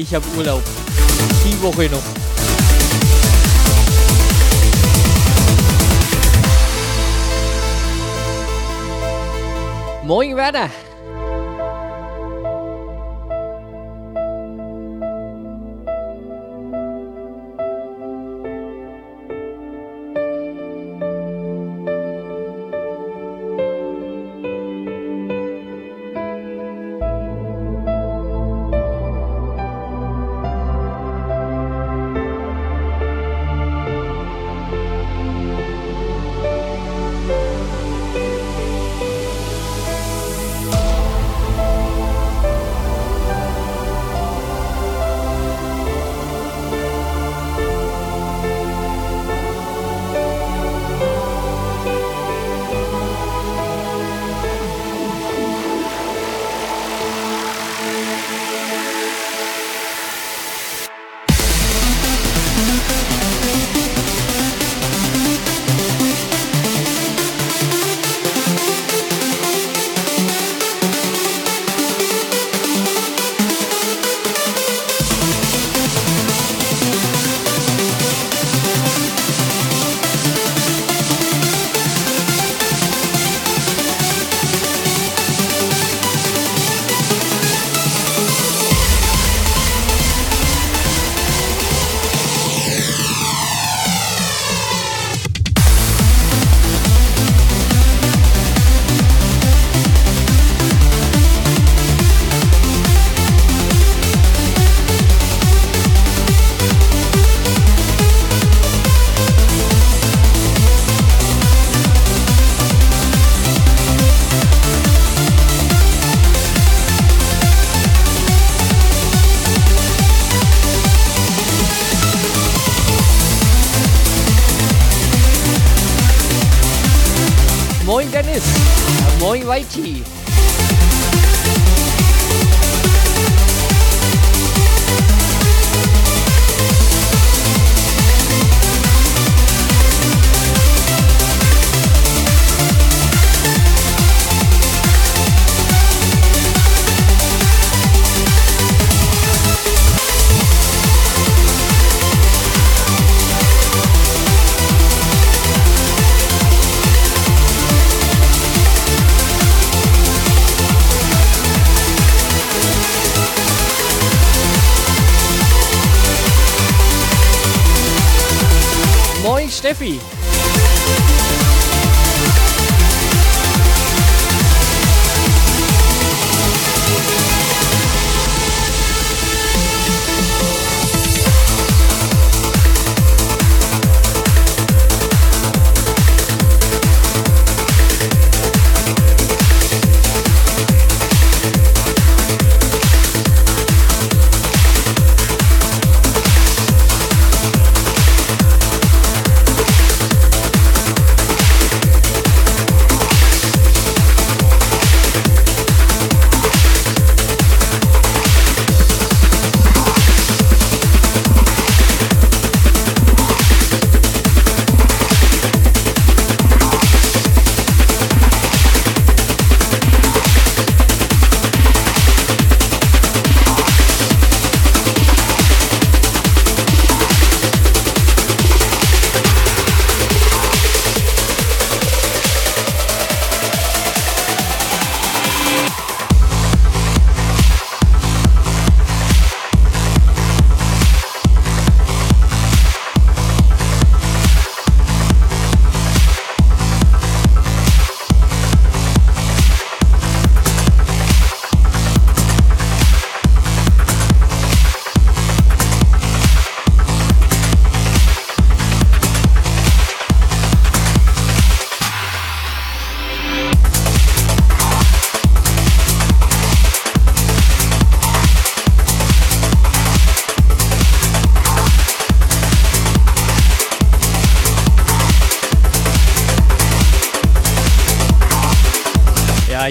Ich habe Urlaub. Die Woche noch. Moin Werner.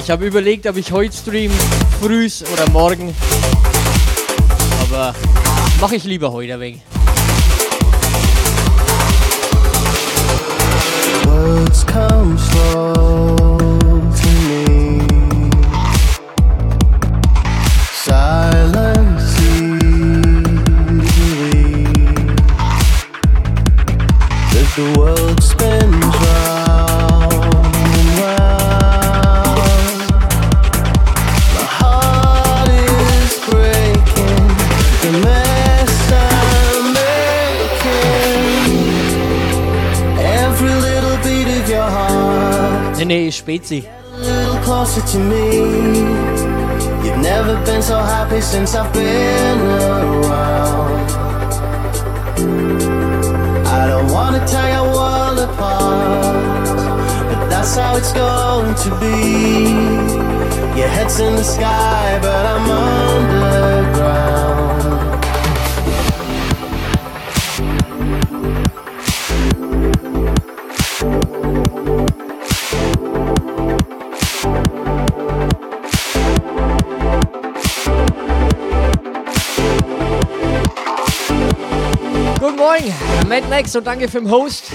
Ich habe überlegt, ob ich heute stream, frühs oder morgen. Aber mache ich lieber heute wenig. Words come slow to me. Silence the world Nee, Spezi. You've never been so happy since I've been around. I don't wanna tear your world apart, but that's how it's going to be. Your head's in the sky, but I'm underground. Moin, Mad Max und danke für den Host.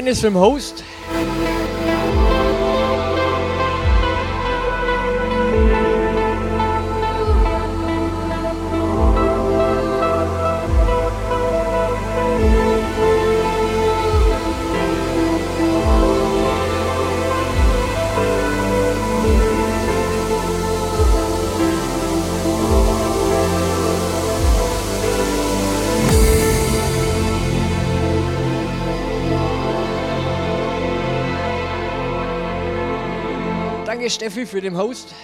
Dennis from Host. Steffi für den Host.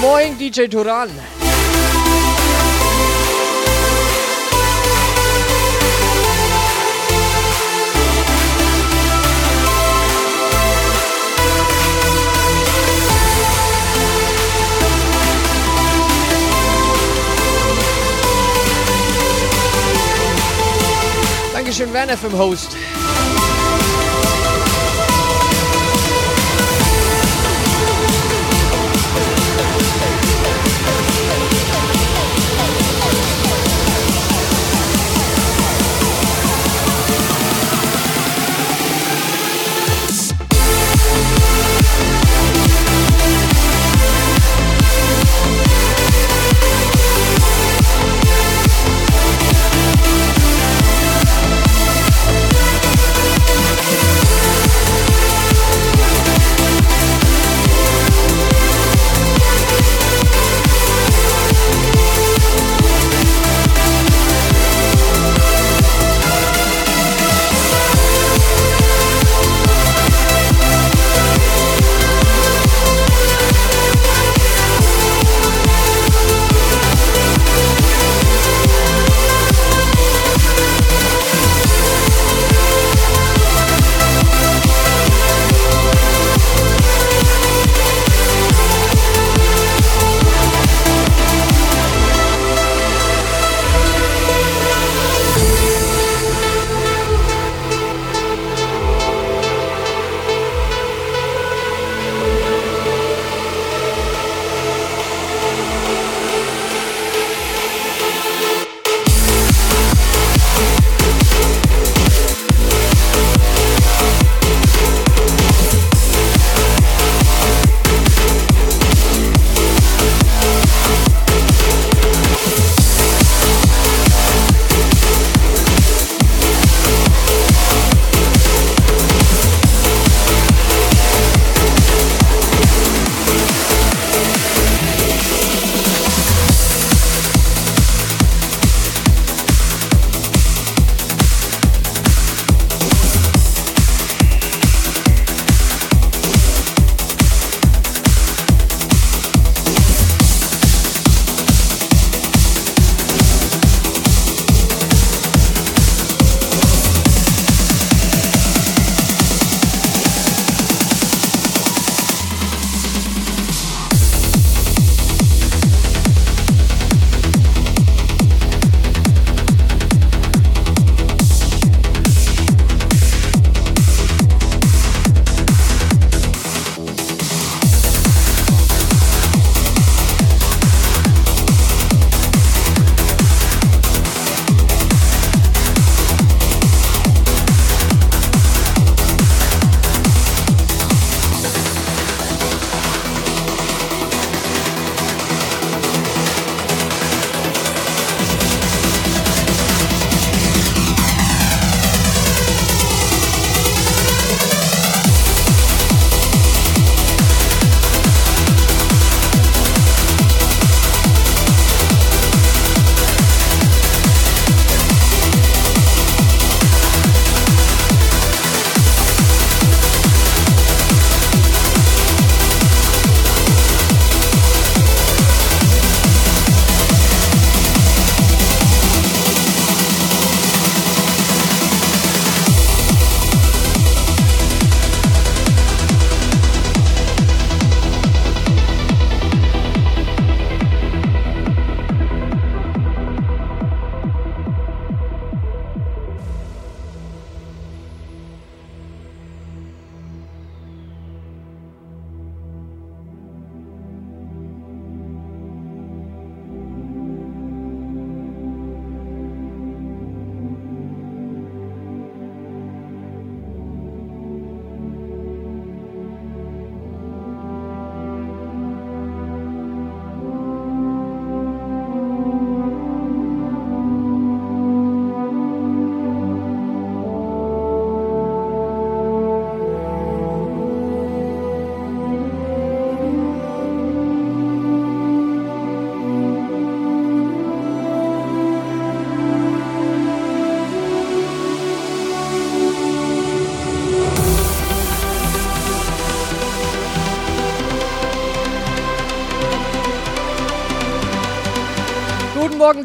Moin DJ Turan. Van Effem host.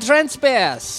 transfers.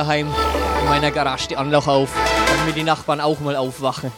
daheim in meiner Garage die Anlauf auf, damit die Nachbarn auch mal aufwachen.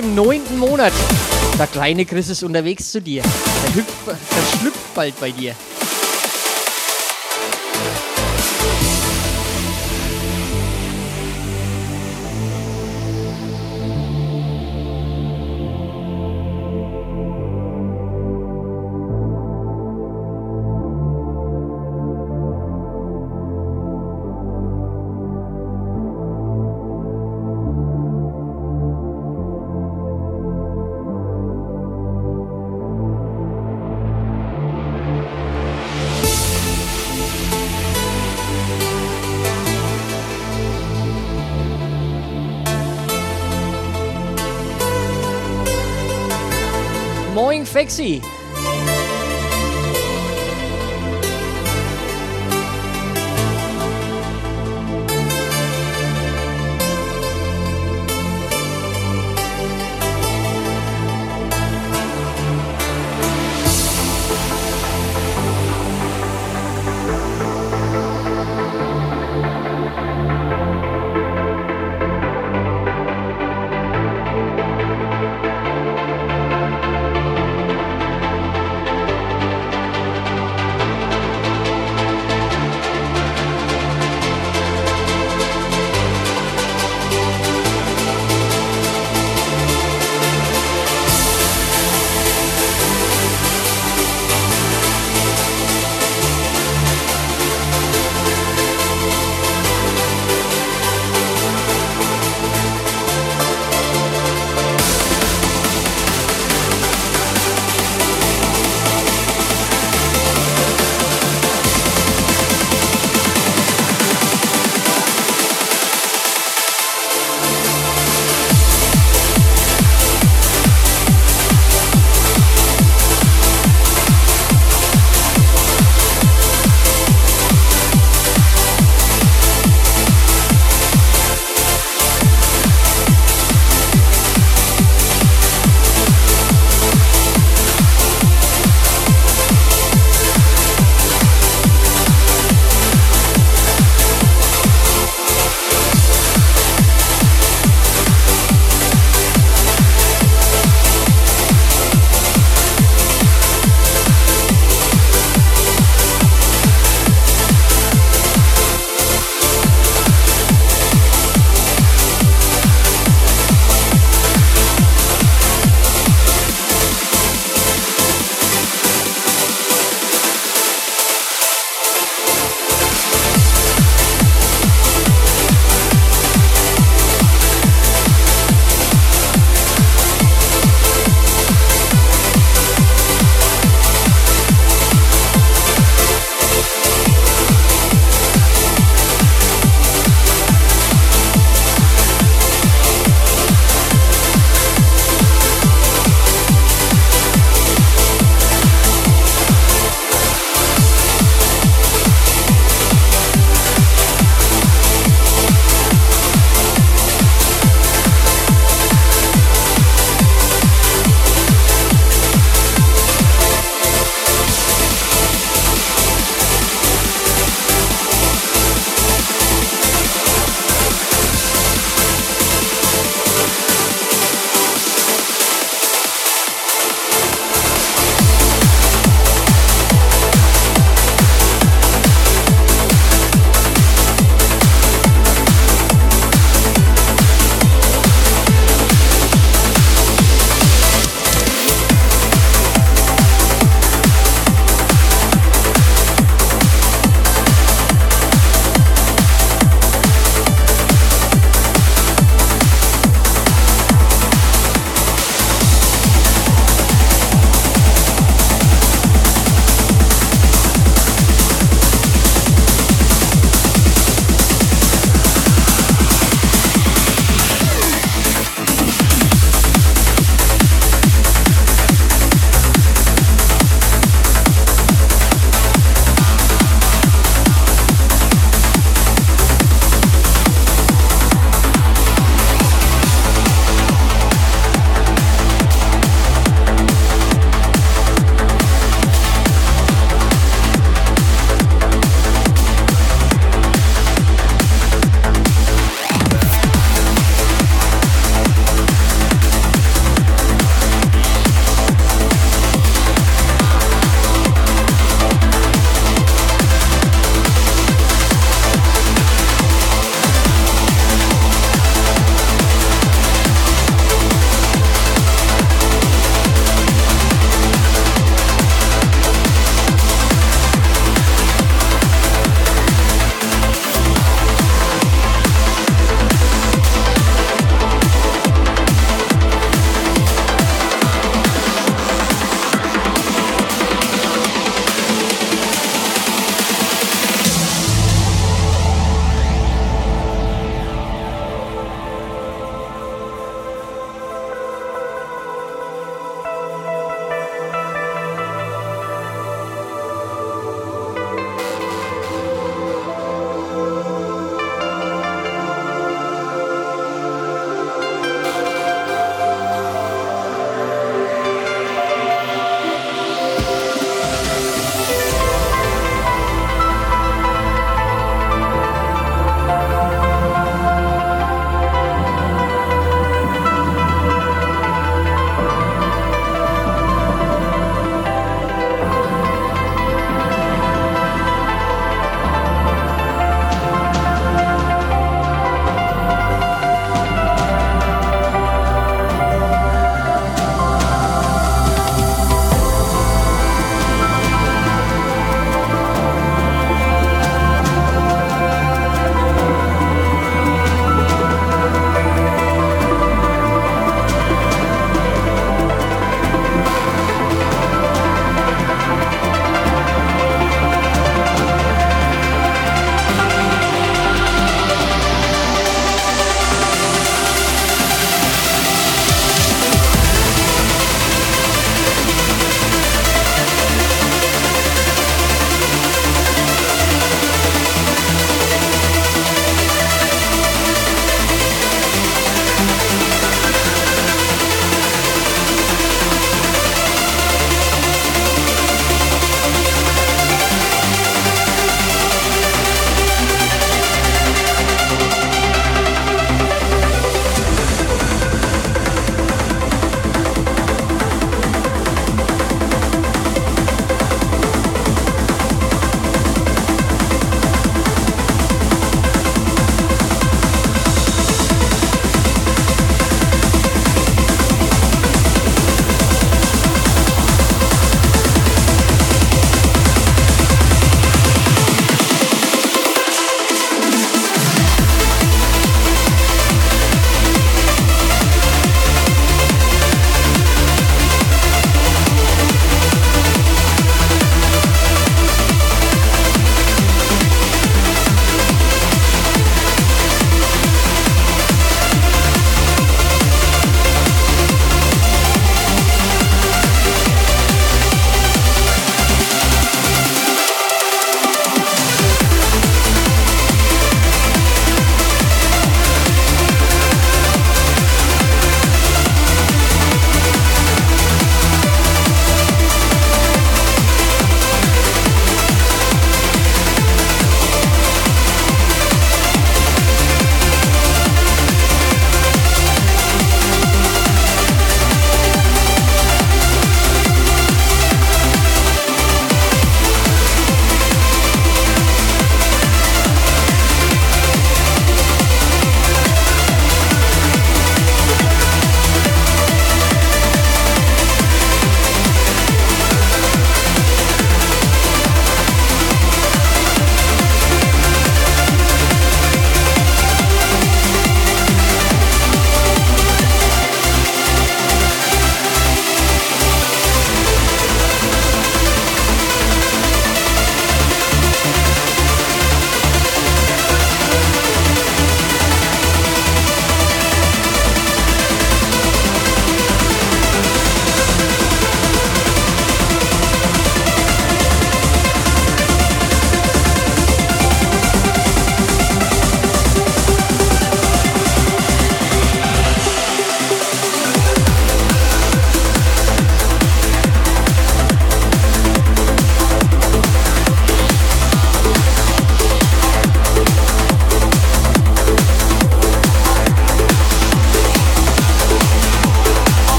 Im neunten Monat. Der kleine Chris ist unterwegs zu dir. Der, hüpft, der schlüpft bald bei dir. C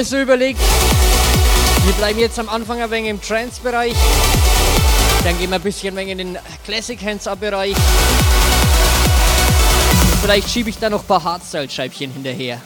mir so überlegt, wir bleiben jetzt am Anfang ein wenig im Trance-Bereich. Dann gehen wir ein bisschen in den Classic Hands-Up-Bereich. Vielleicht schiebe ich da noch ein paar Hardstyle-Scheibchen hinterher.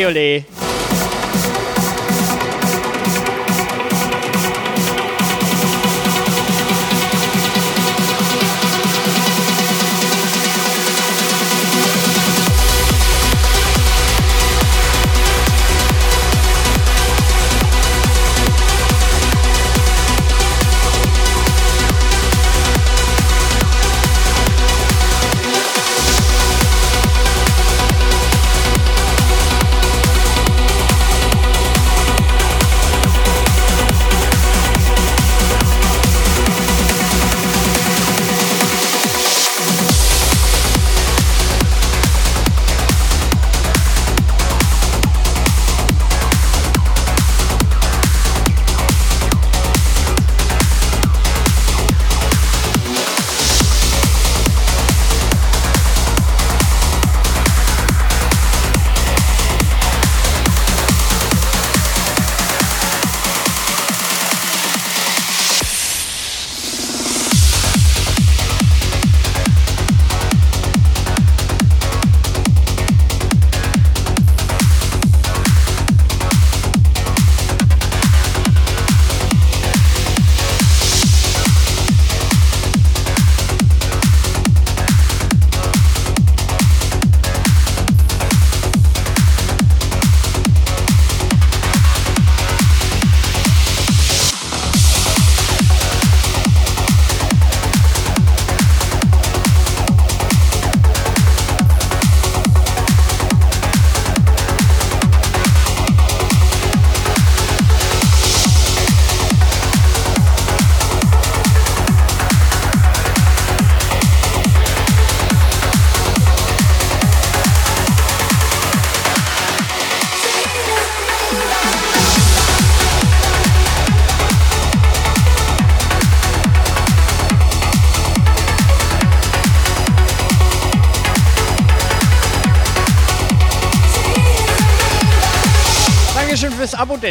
Aioli.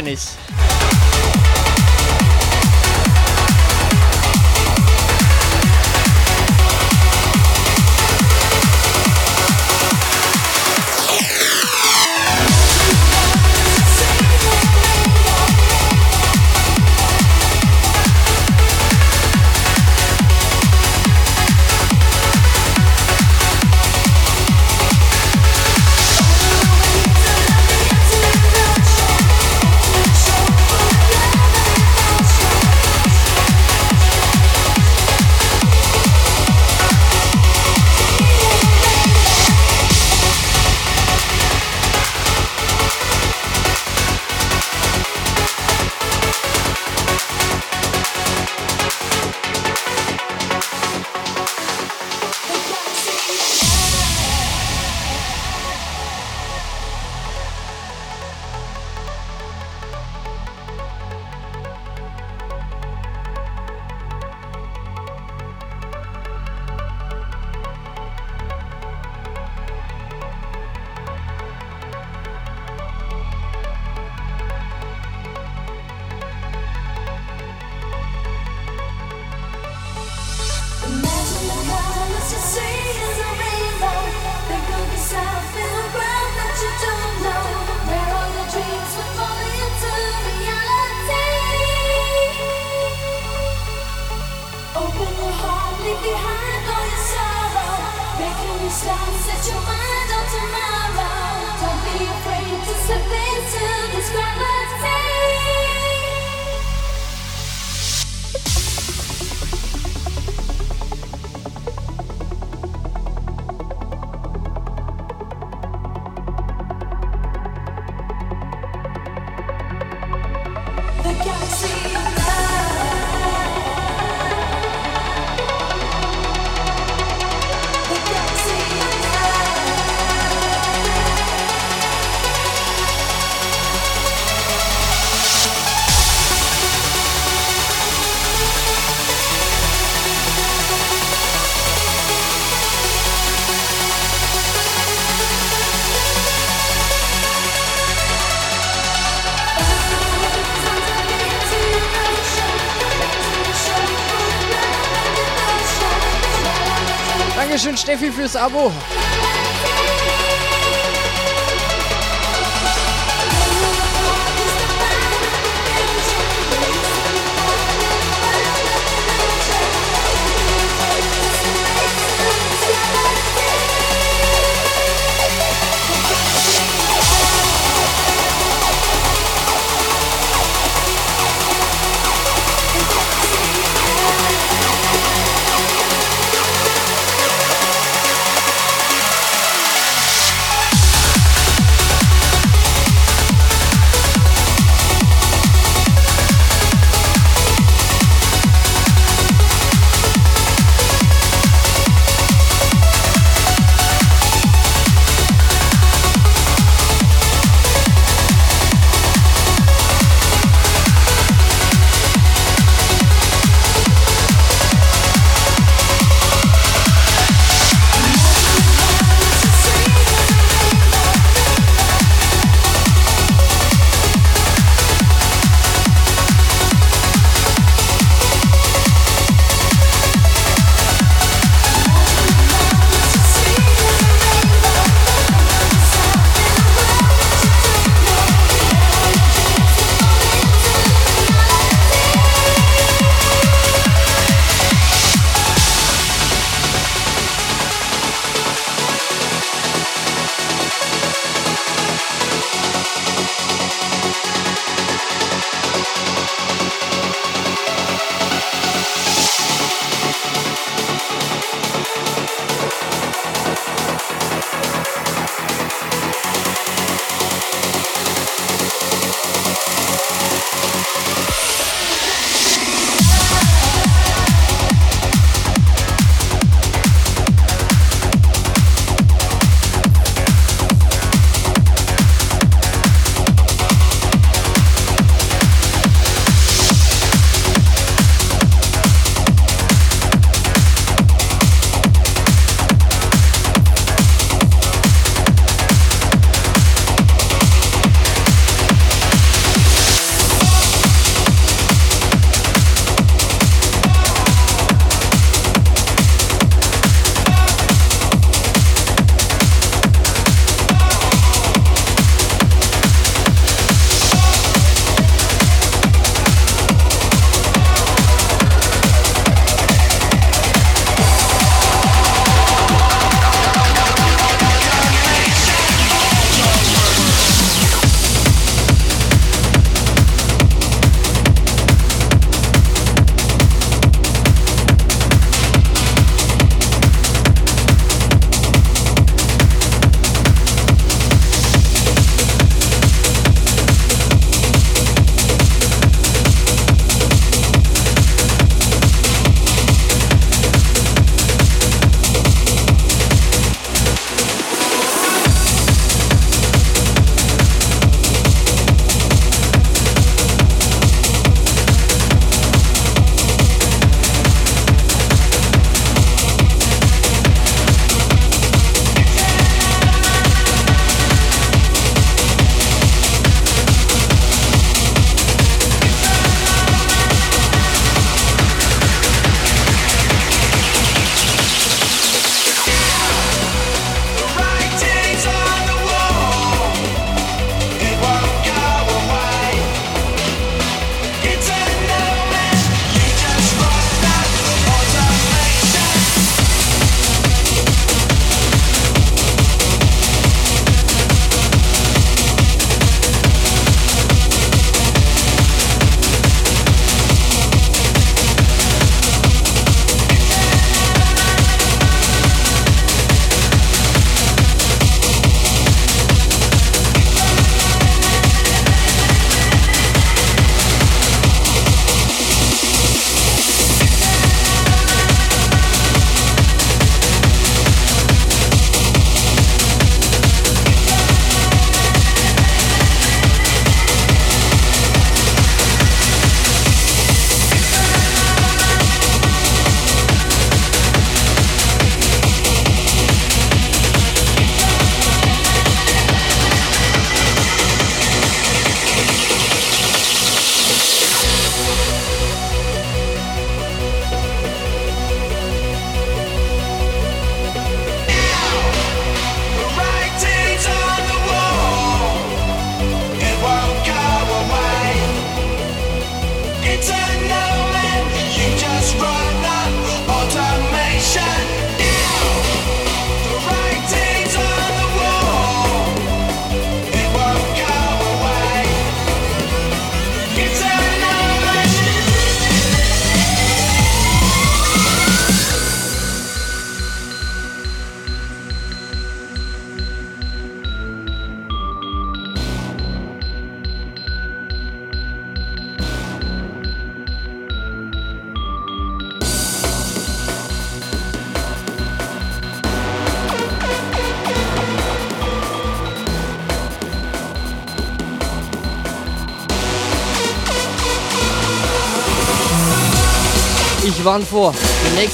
finish. Steffi, fürs Abo.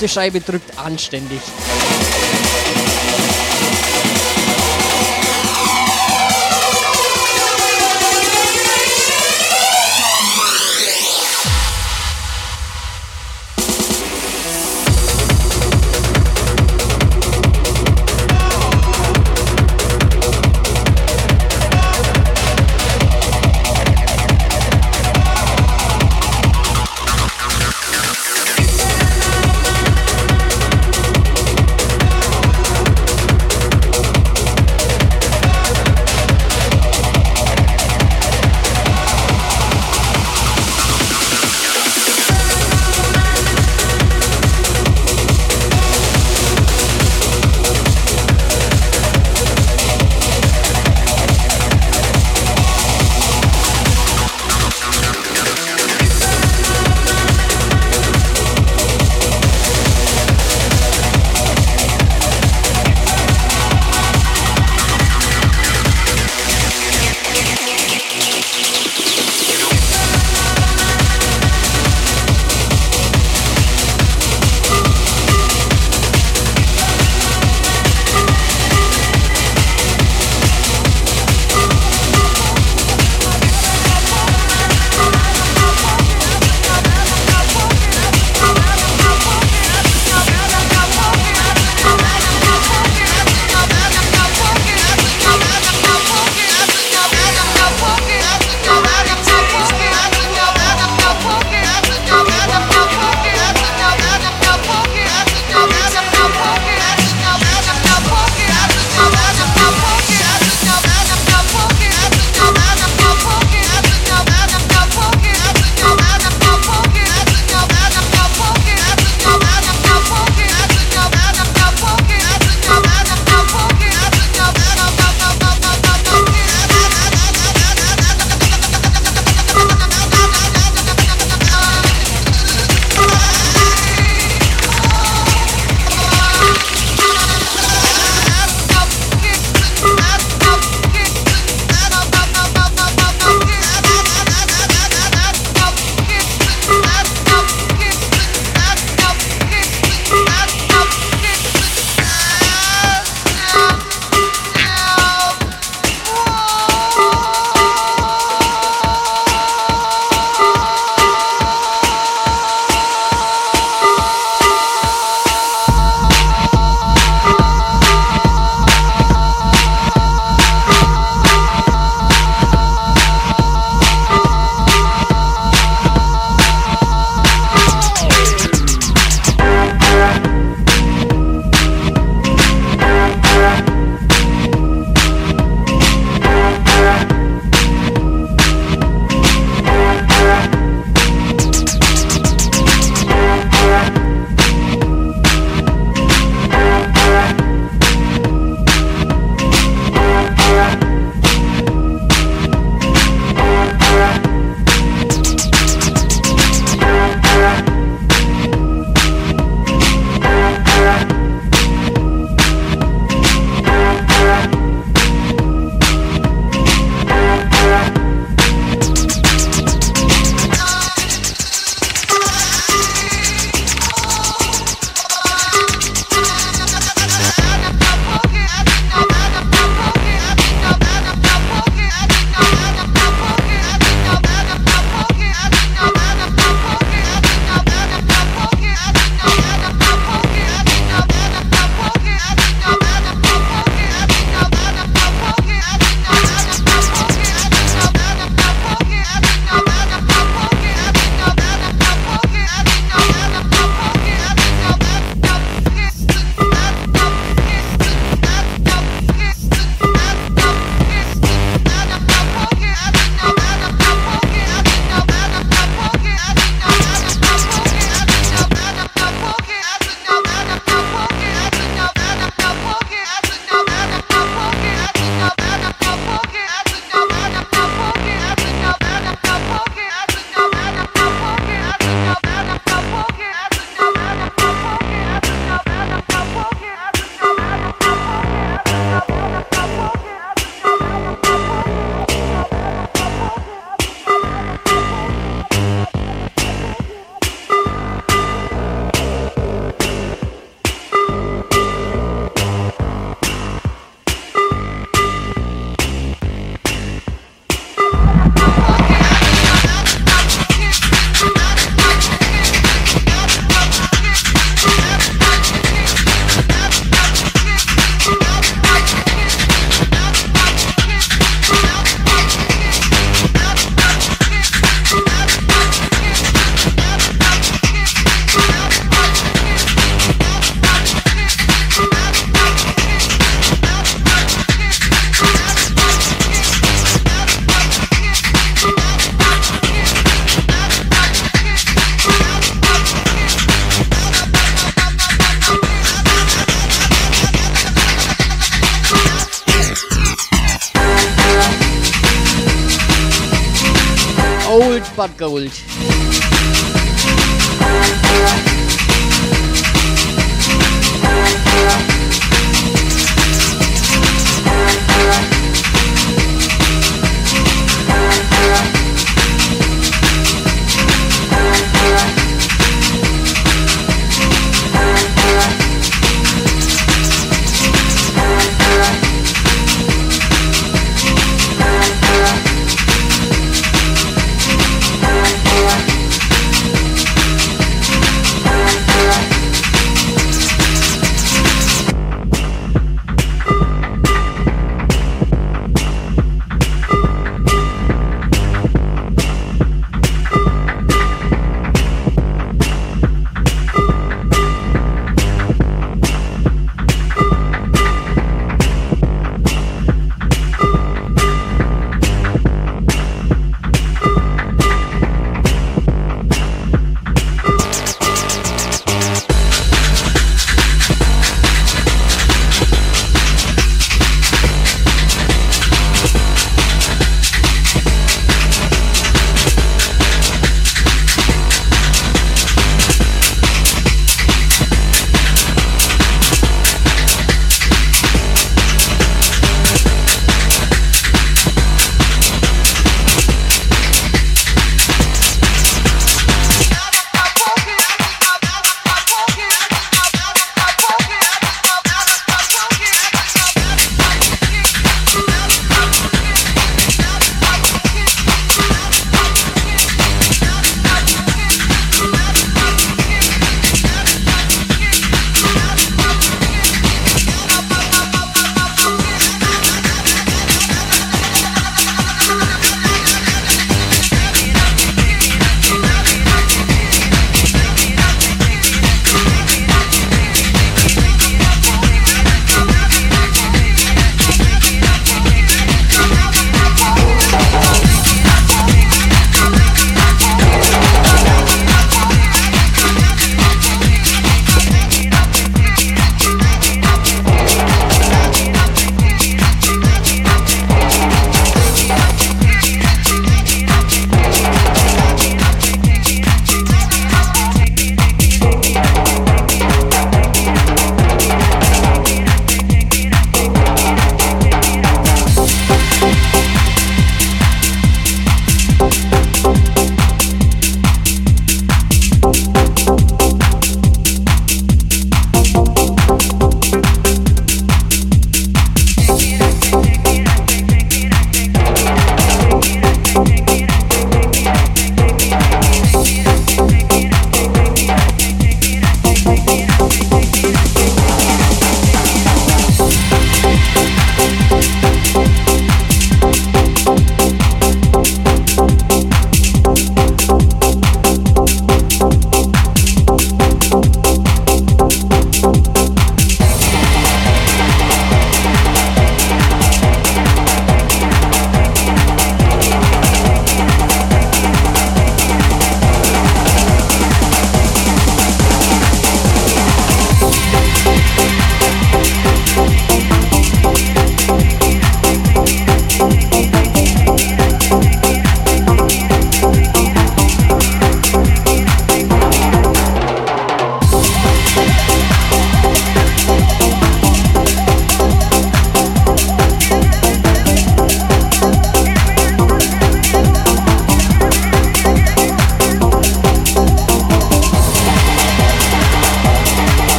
Die nächste Scheibe drückt anständig.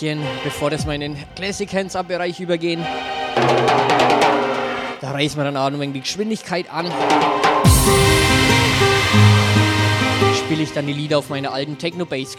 Scheibchen, bevor das mal in den Classic Hands Up Bereich übergehen. Da reißen wir dann auch noch die Geschwindigkeit an. Spiele ich dann die Lieder auf meiner alten Techno-Bass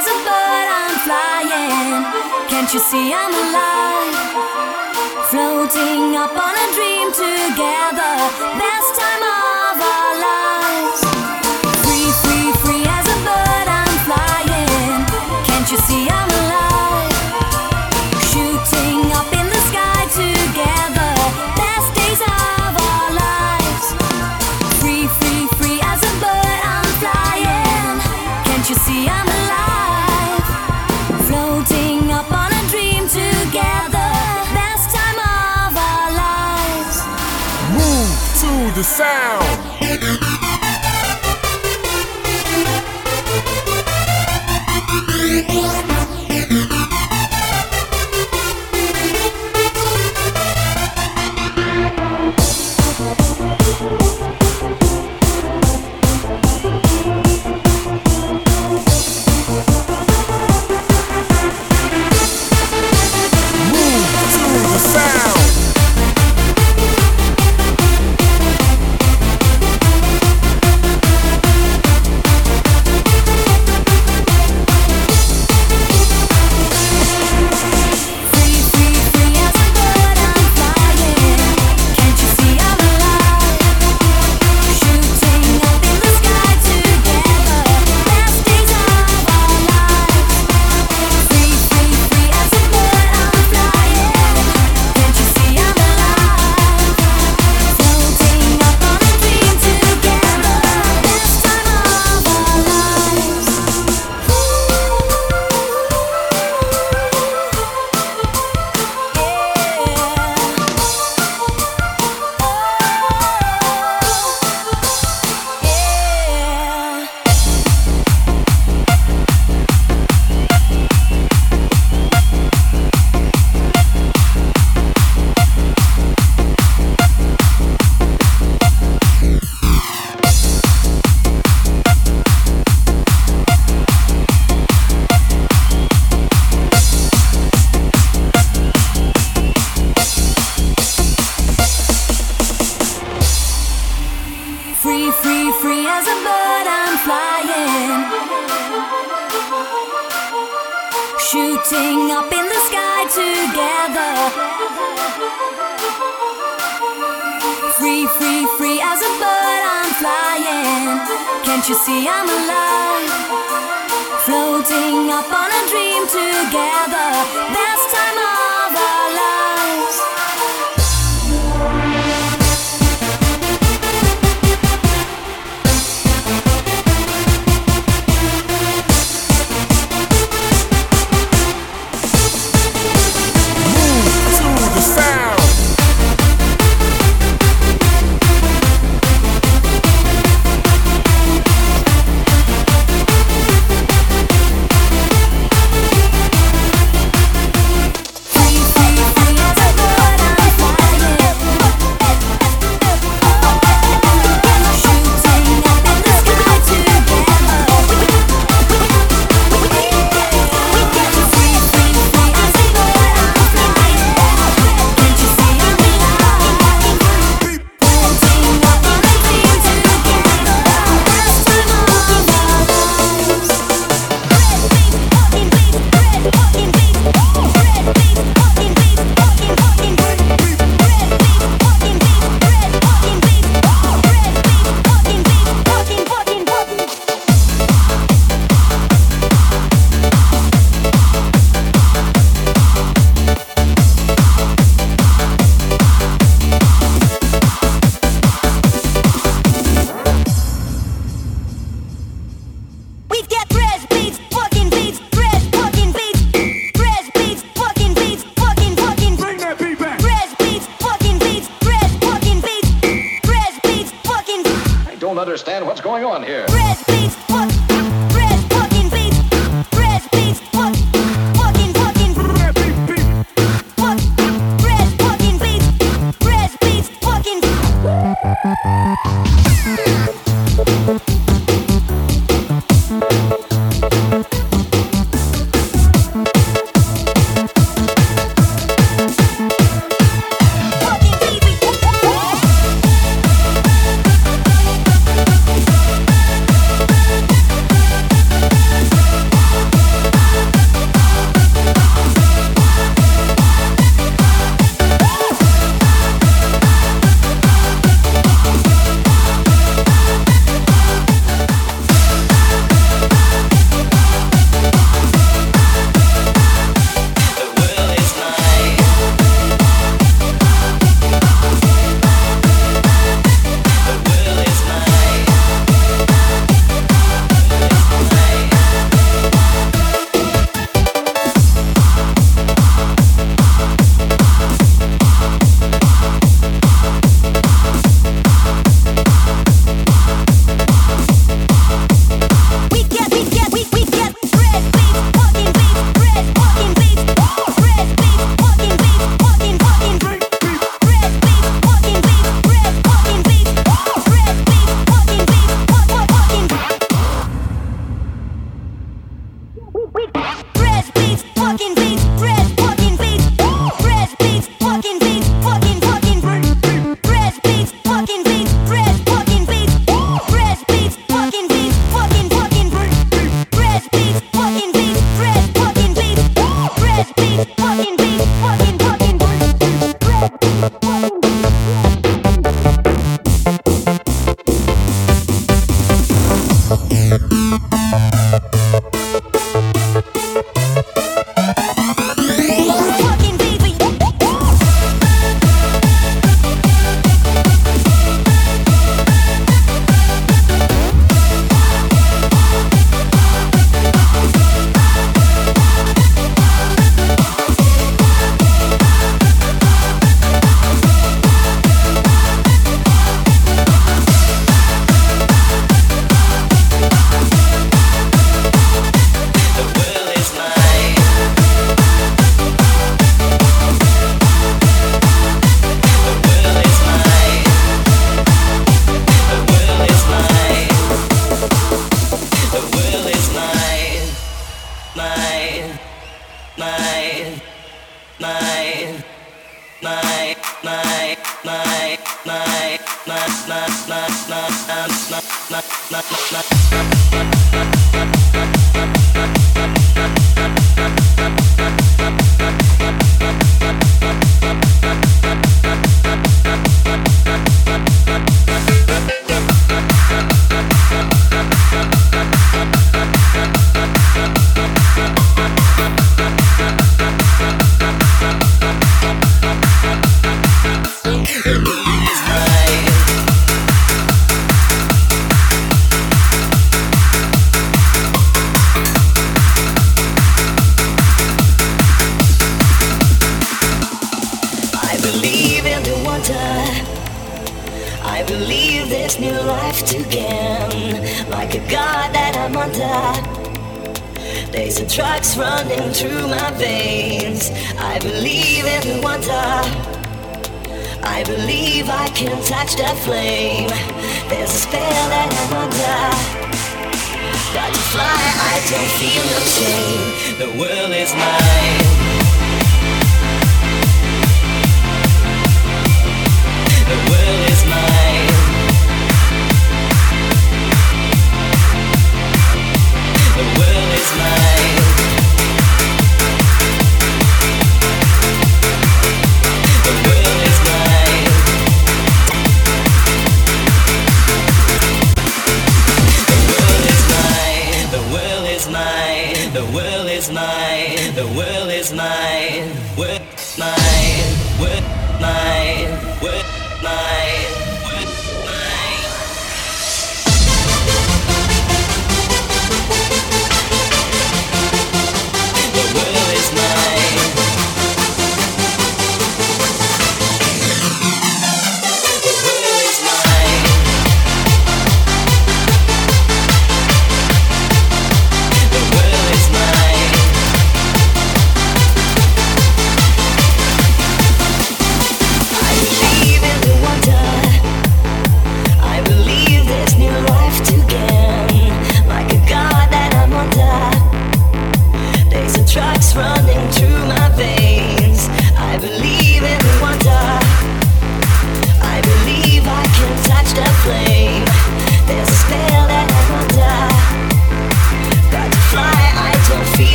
As a bird, I'm flying. Can't you see I'm alive? Floating up on a dream together. Best time.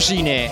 魂ね。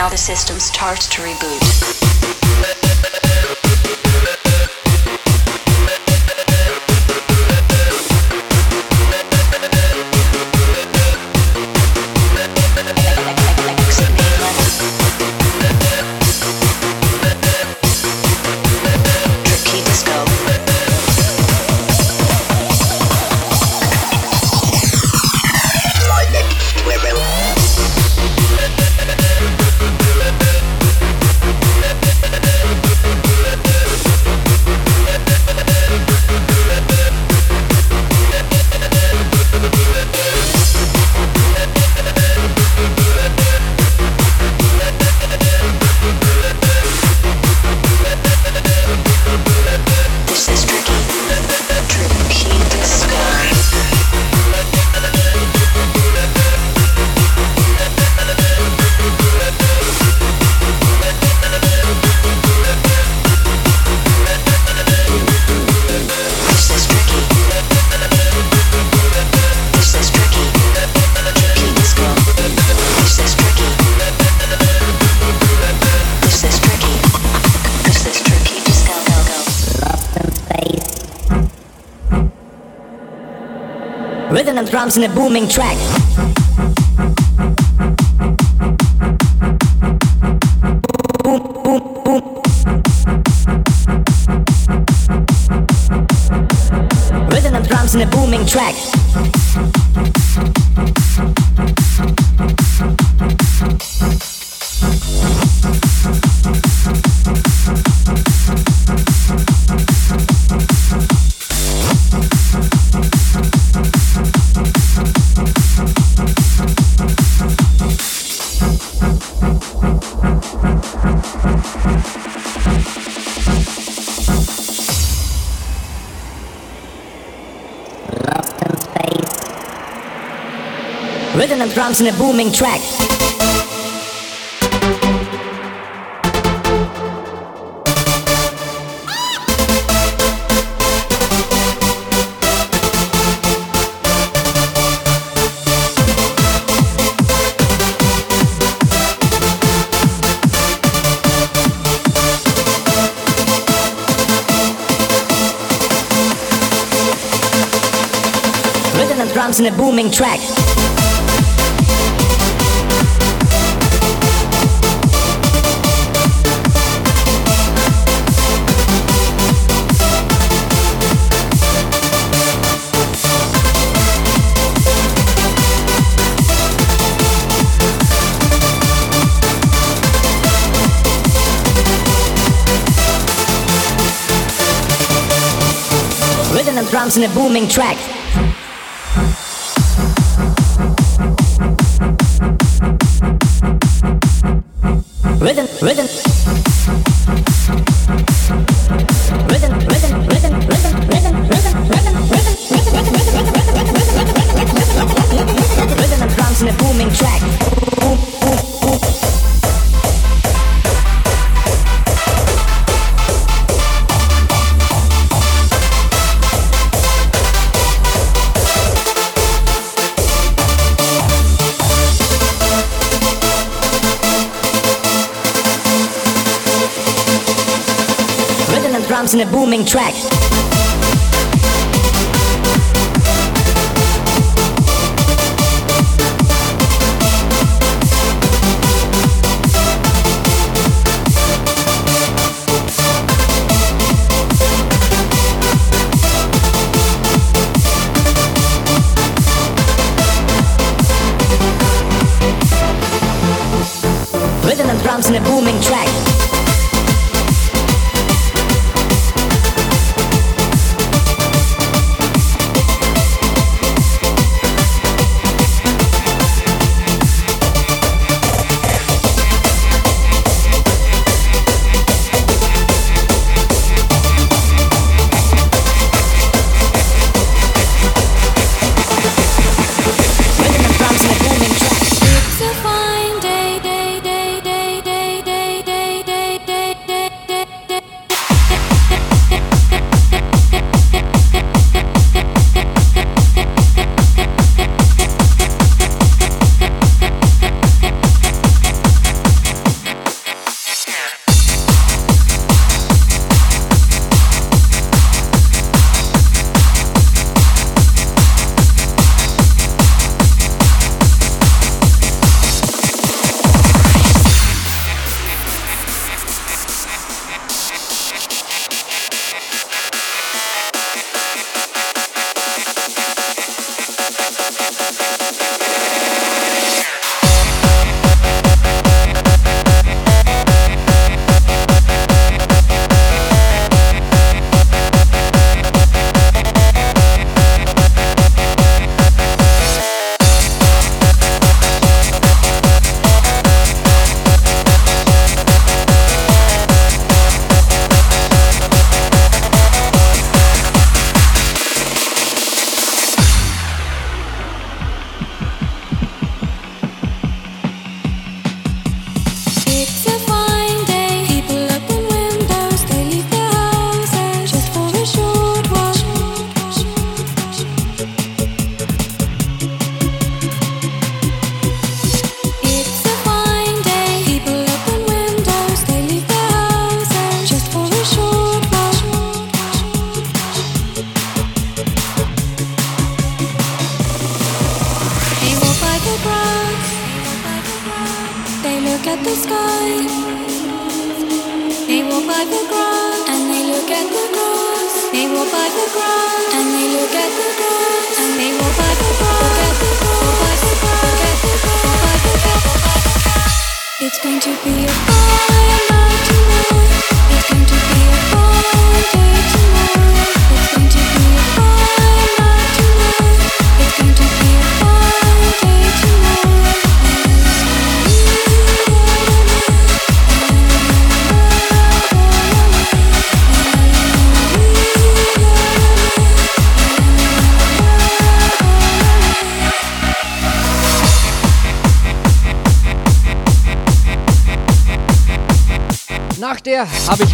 Now the system's starts to reboot. drums and a booming track. drums and a booming track. drums in a booming track. drums and a booming track. Rhythm, rhythm. drums and a booming track. drums a booming track.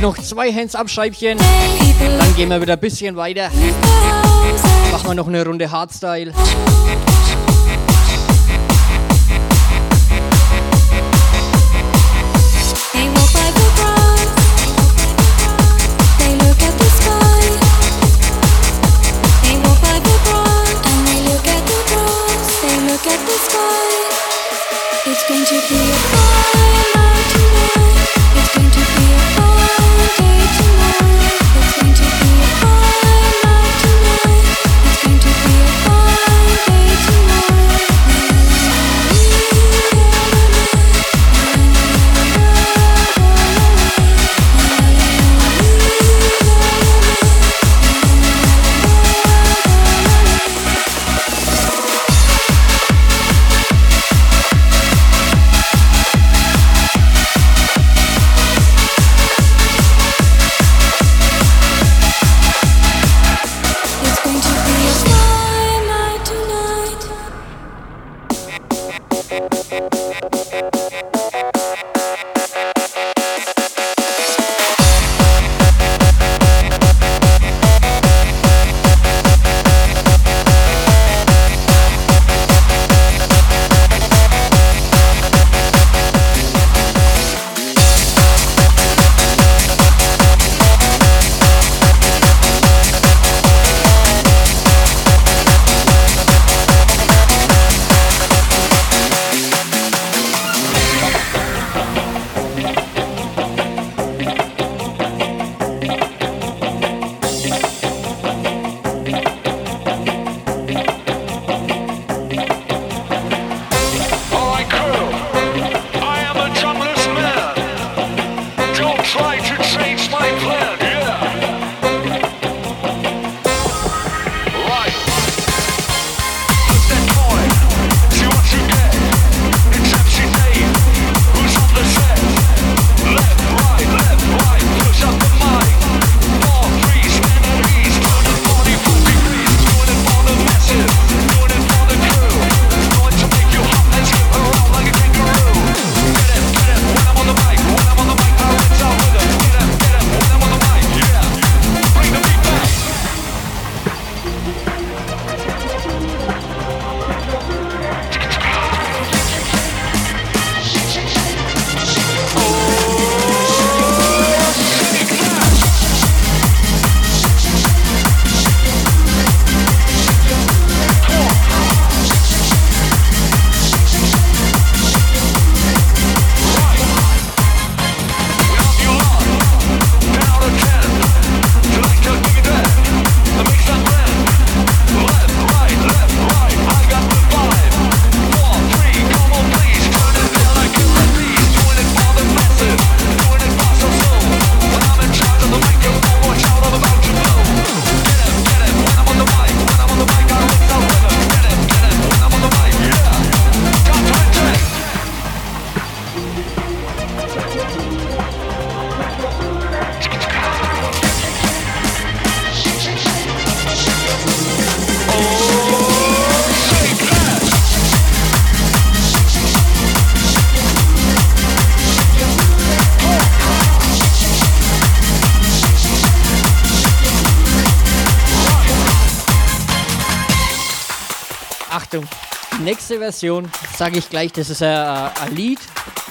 noch zwei Hands-Up-Scheibchen. Dann gehen wir wieder ein bisschen weiter. Machen wir noch eine Runde Hardstyle. erste Version, sage ich gleich, das ist ein, äh, ein Lied,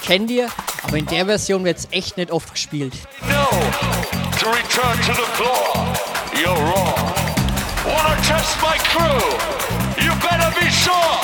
kennt ihr, aber in der Version wird es echt nicht oft gespielt. No, to return to the floor, you're wrong. Wanna test my crew? You better be sure.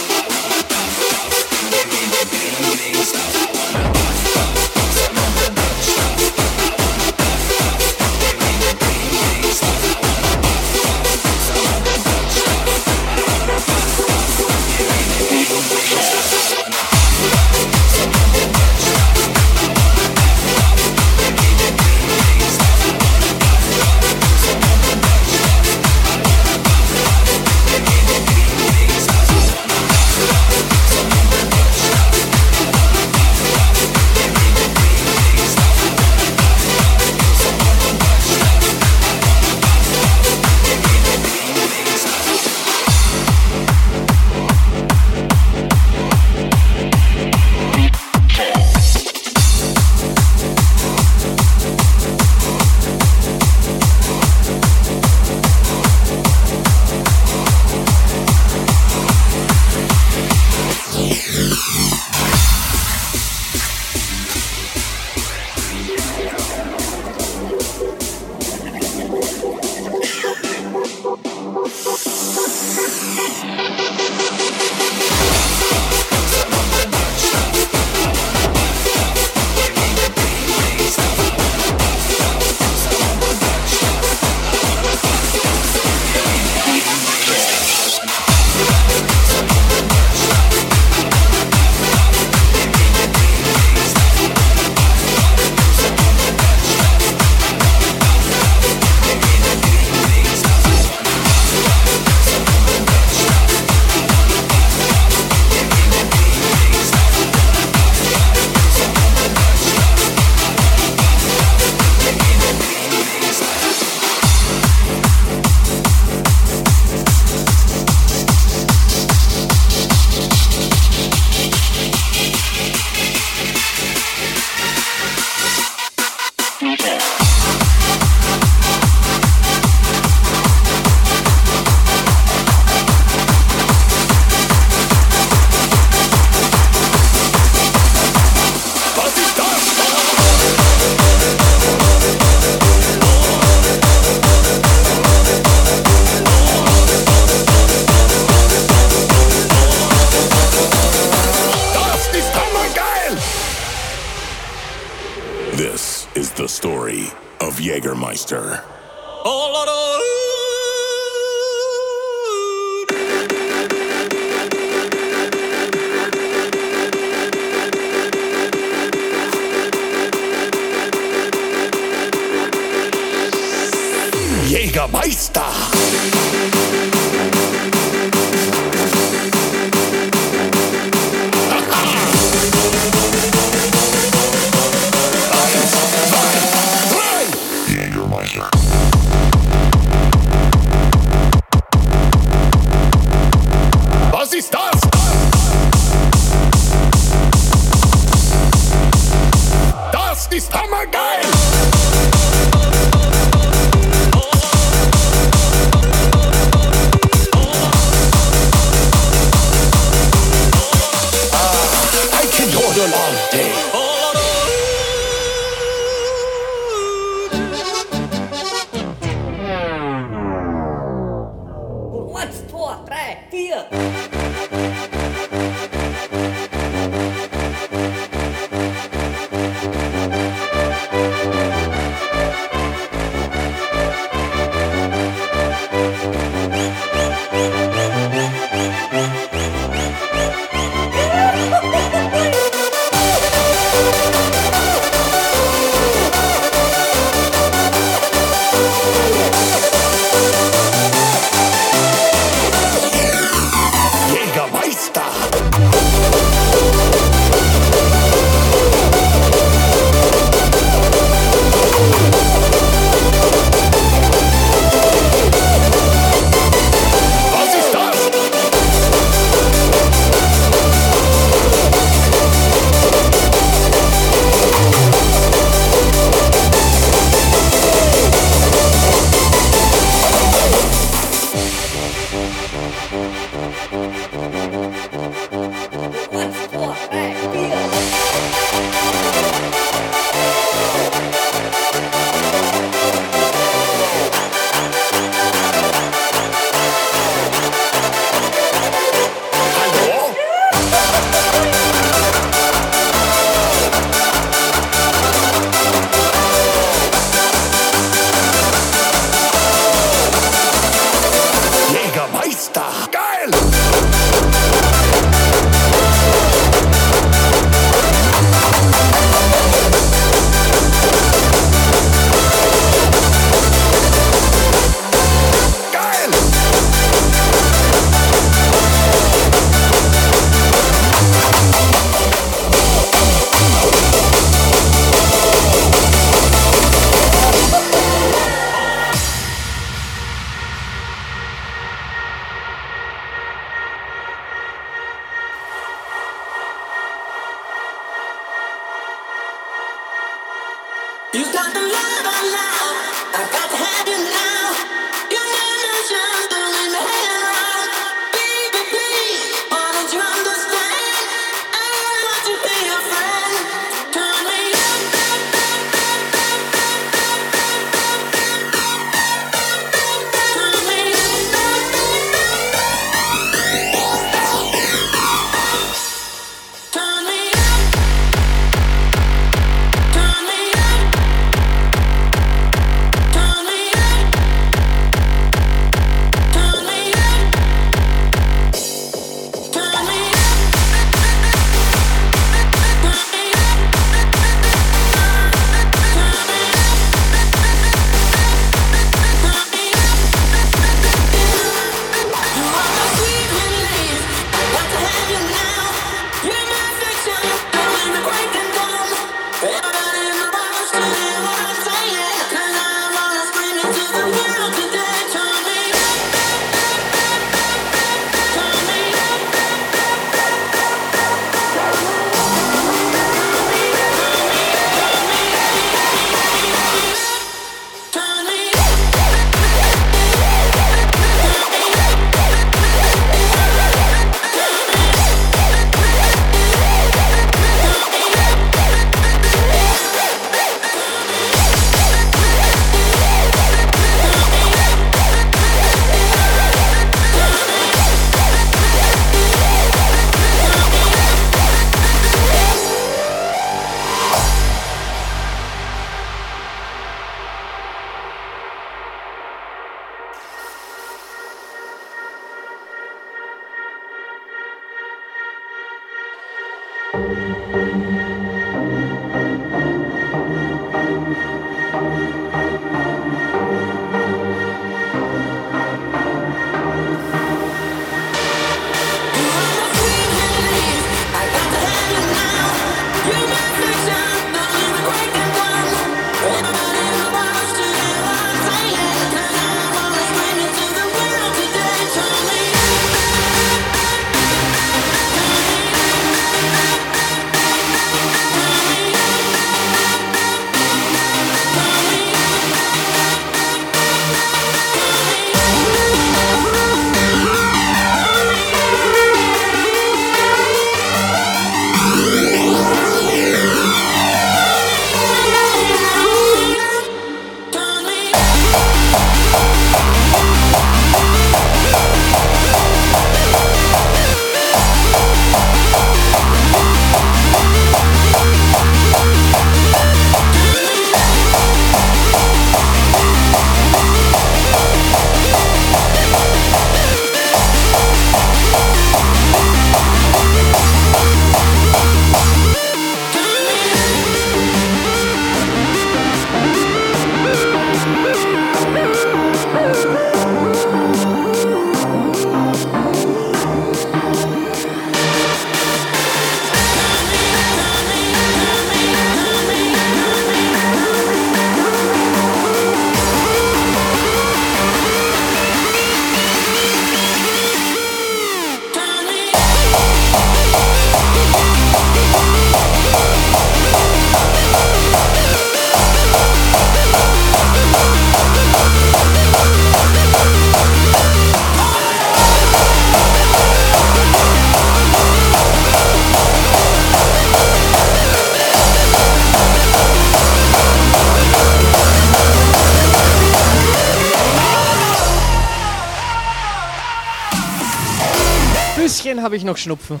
Schnupfen.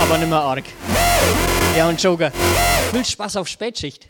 Aber nicht mehr arg. Ja, und Joker. Viel Spaß auf Spätschicht.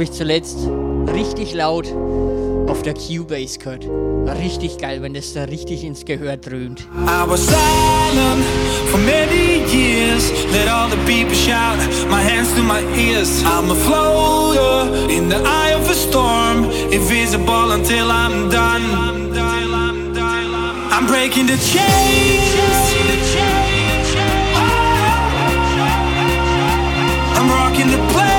Habe ich zuletzt richtig laut auf der Cubase gehört. Richtig geil, wenn das da richtig ins Gehör dröhnt. I was silent for many years. Let all the people shout, my hands to my ears. I'm a floater in the eye of a storm, invisible until I'm done. I'm breaking the chains. I'm rocking the place.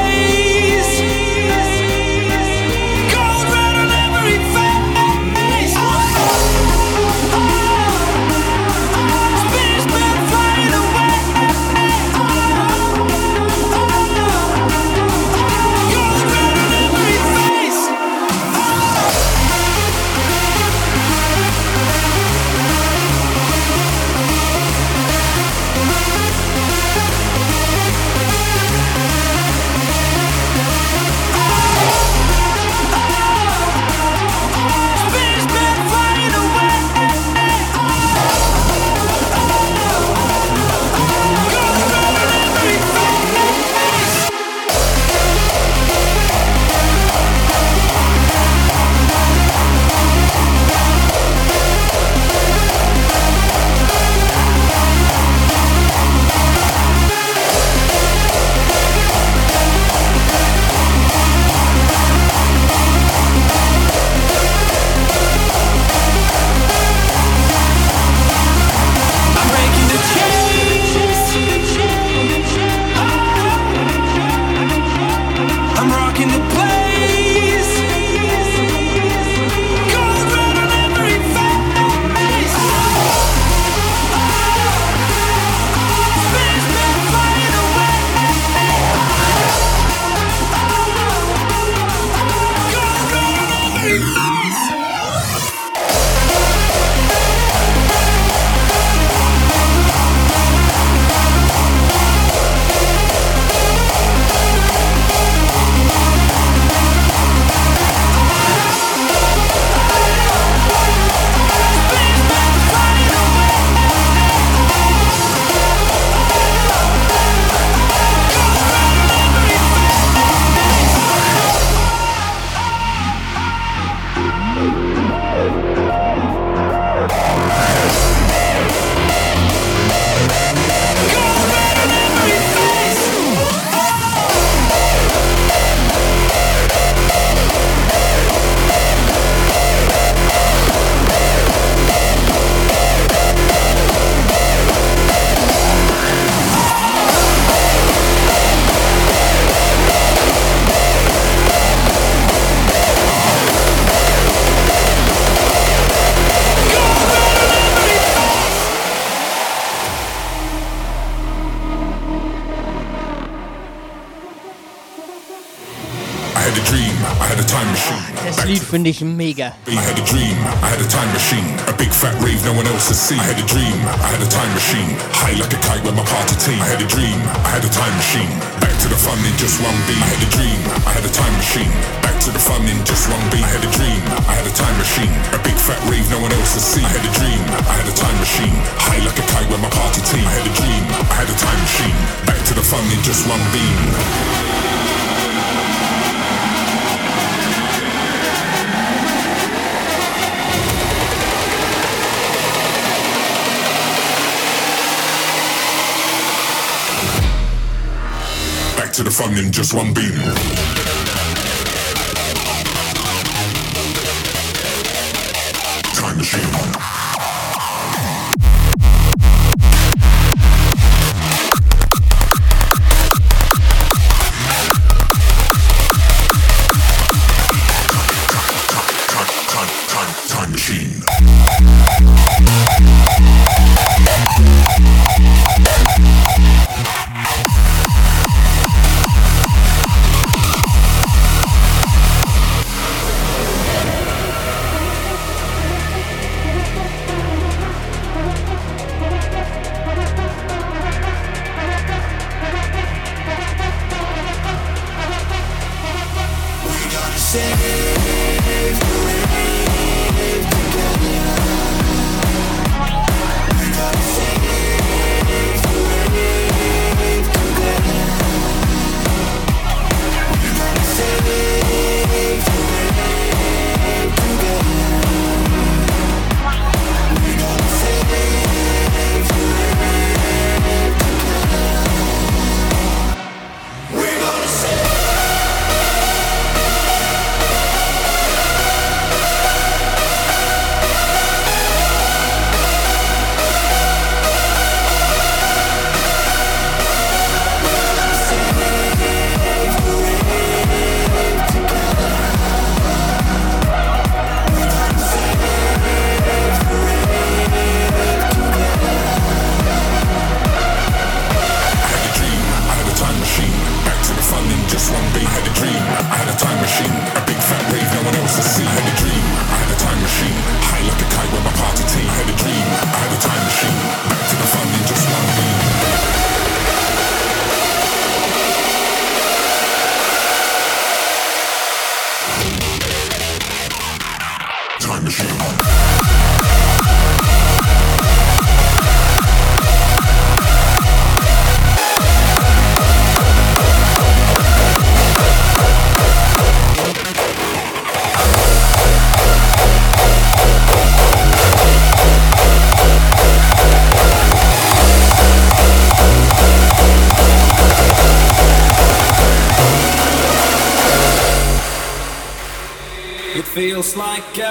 Finde ich mega. I had a dream, I had a time machine. A big fat rave no one else has seen. I had a dream, I had a time machine. High like a kite with my party team. I had a dream, I had a time machine. Back to the fun in just one beat. I had a dream, I had a time machine. Back to the fun in just one beat. I had a dream, I had a time machine. A big fat rave no one else has seen. I had a dream, I had a time machine. High like a kite with my party team. I had a dream, I had a time machine. Back to the fun in just one beam. Back to the fun in just one beam.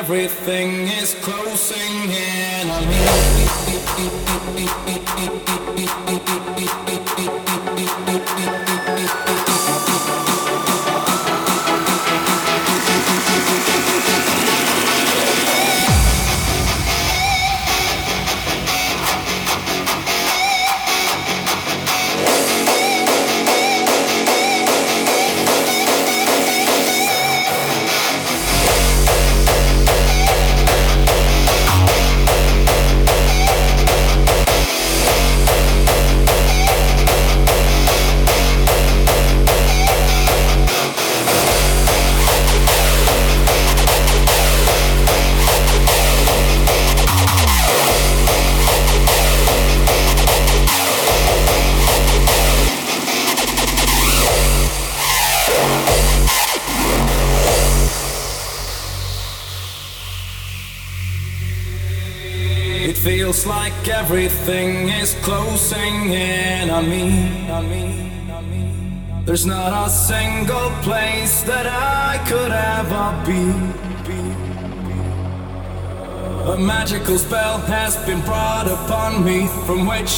everything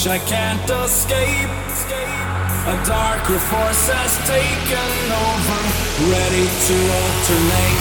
I can't escape. A darker force has taken over, ready to alternate.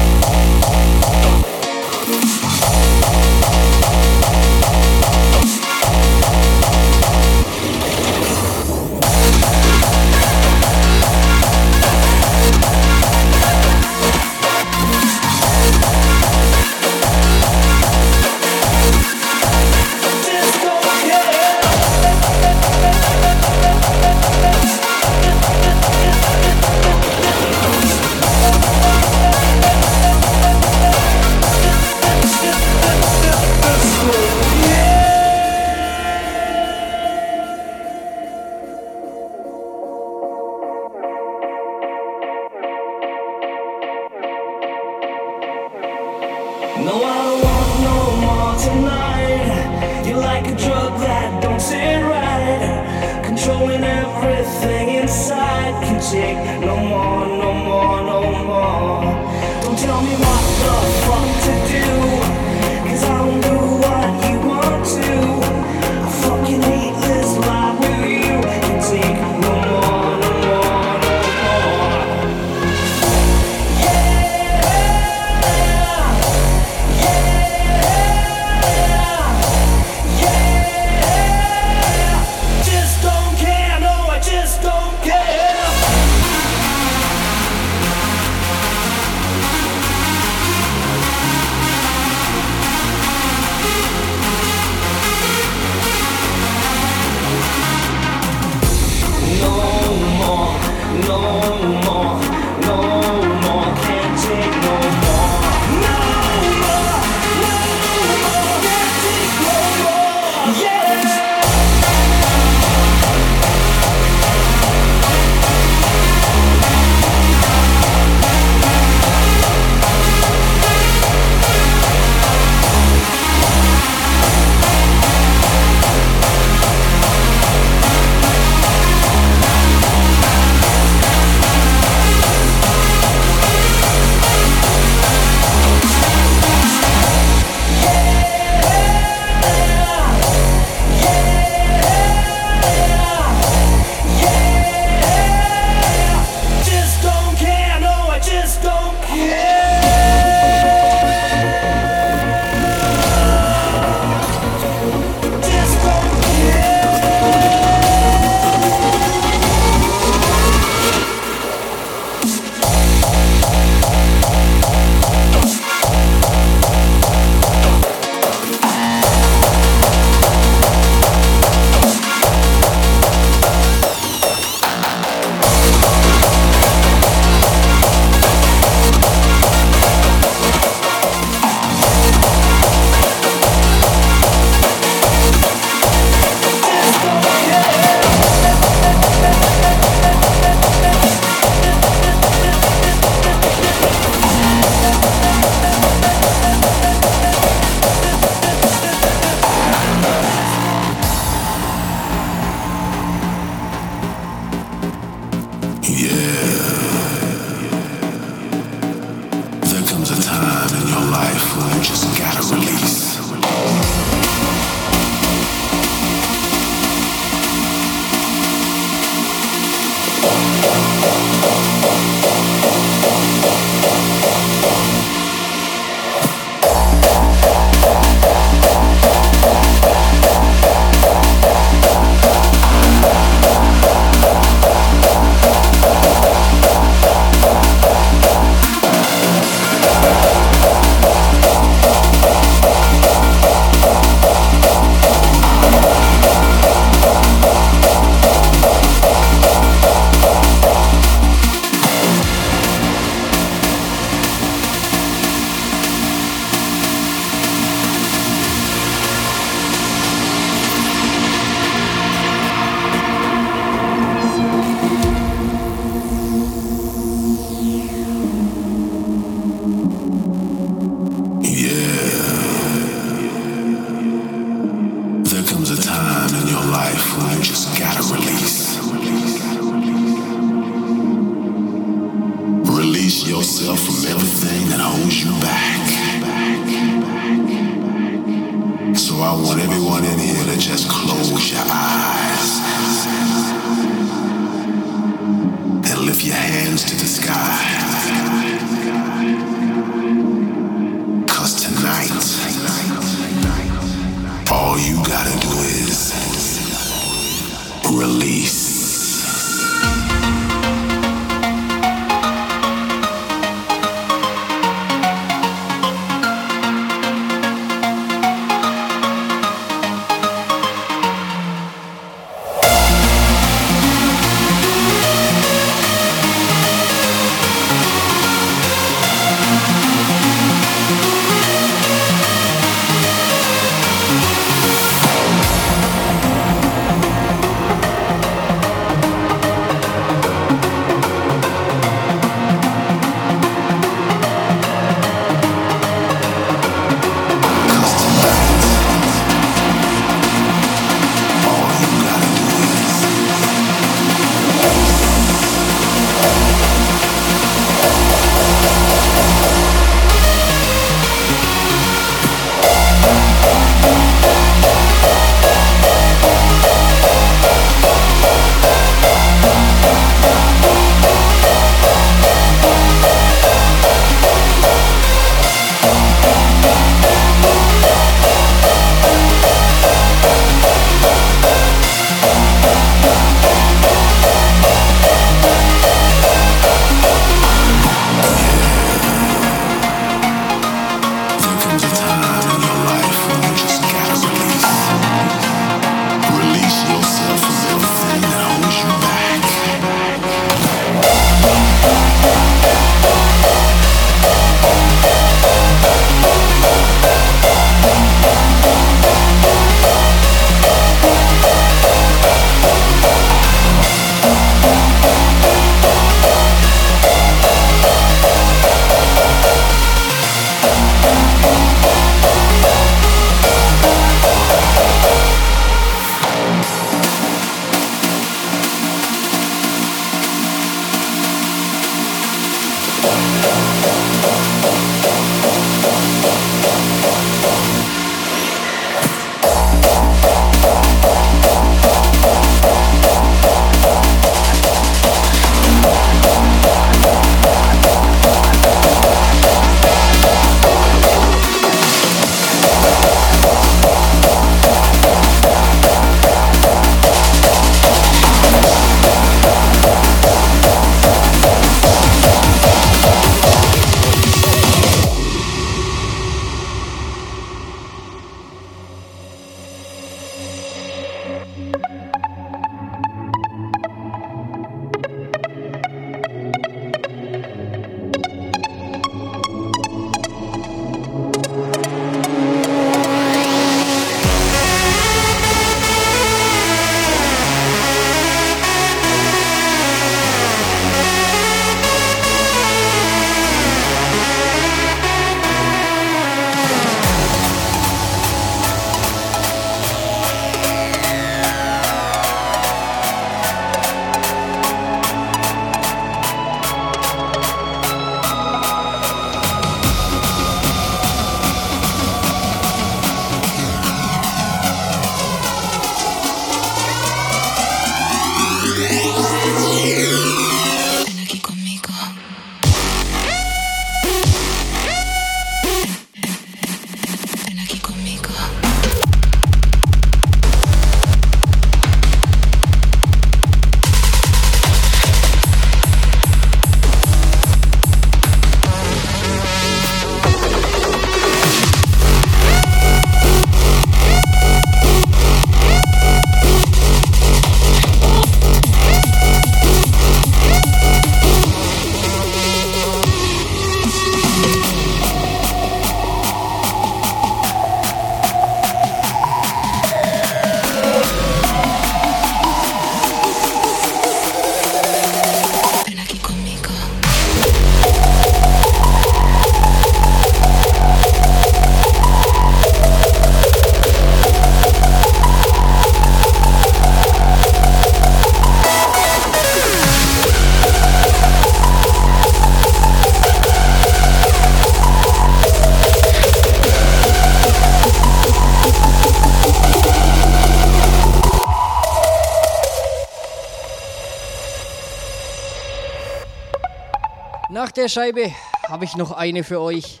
Der Scheibe habe ich noch eine für euch.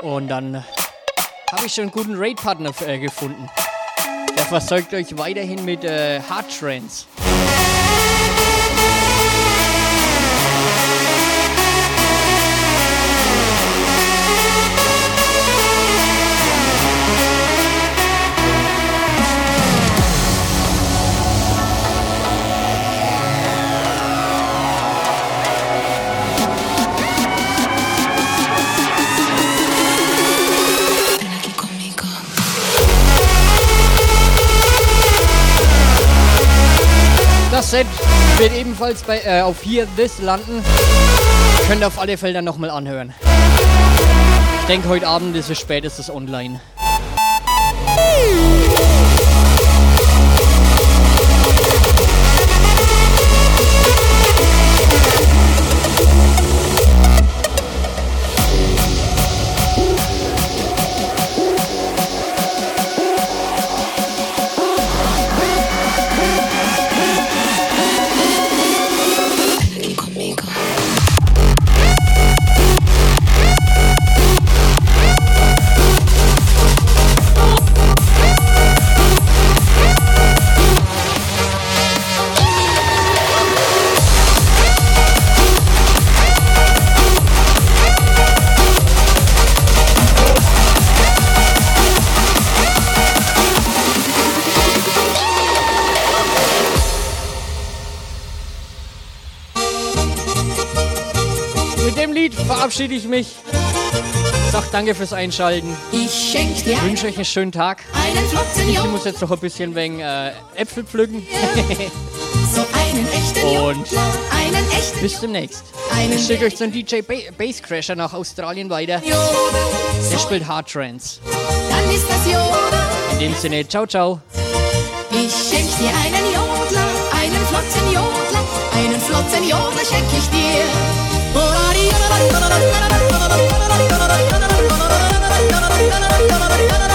Und dann habe ich schon einen guten Raid-Partner äh, gefunden. Der versorgt euch weiterhin mit äh, Hard Trance. Set wird ebenfalls bei, äh, auf hier This landen. Könnt ihr auf alle dann nochmal anhören. Ich denke, heute Abend ist es spätestens online. Verabschiede ich mich. Sag danke fürs Einschalten. Ich dir Wünsche euch einen schönen Tag. einen Ich muss jetzt noch ein bisschen wegen äh, Äpfel pflücken. so einen echten Und Jungen, einen echten bis demnächst. Ich schicke euch einen DJ ba Bass Crasher nach Australien weiter. Der spielt Hard Trance. dann ist das Jodel. In dem Sinne, ciao, ciao. Ich schenk dir einen Jodler, einen flotten Jodler, einen flotten Jodler schenk ich dir. na na na na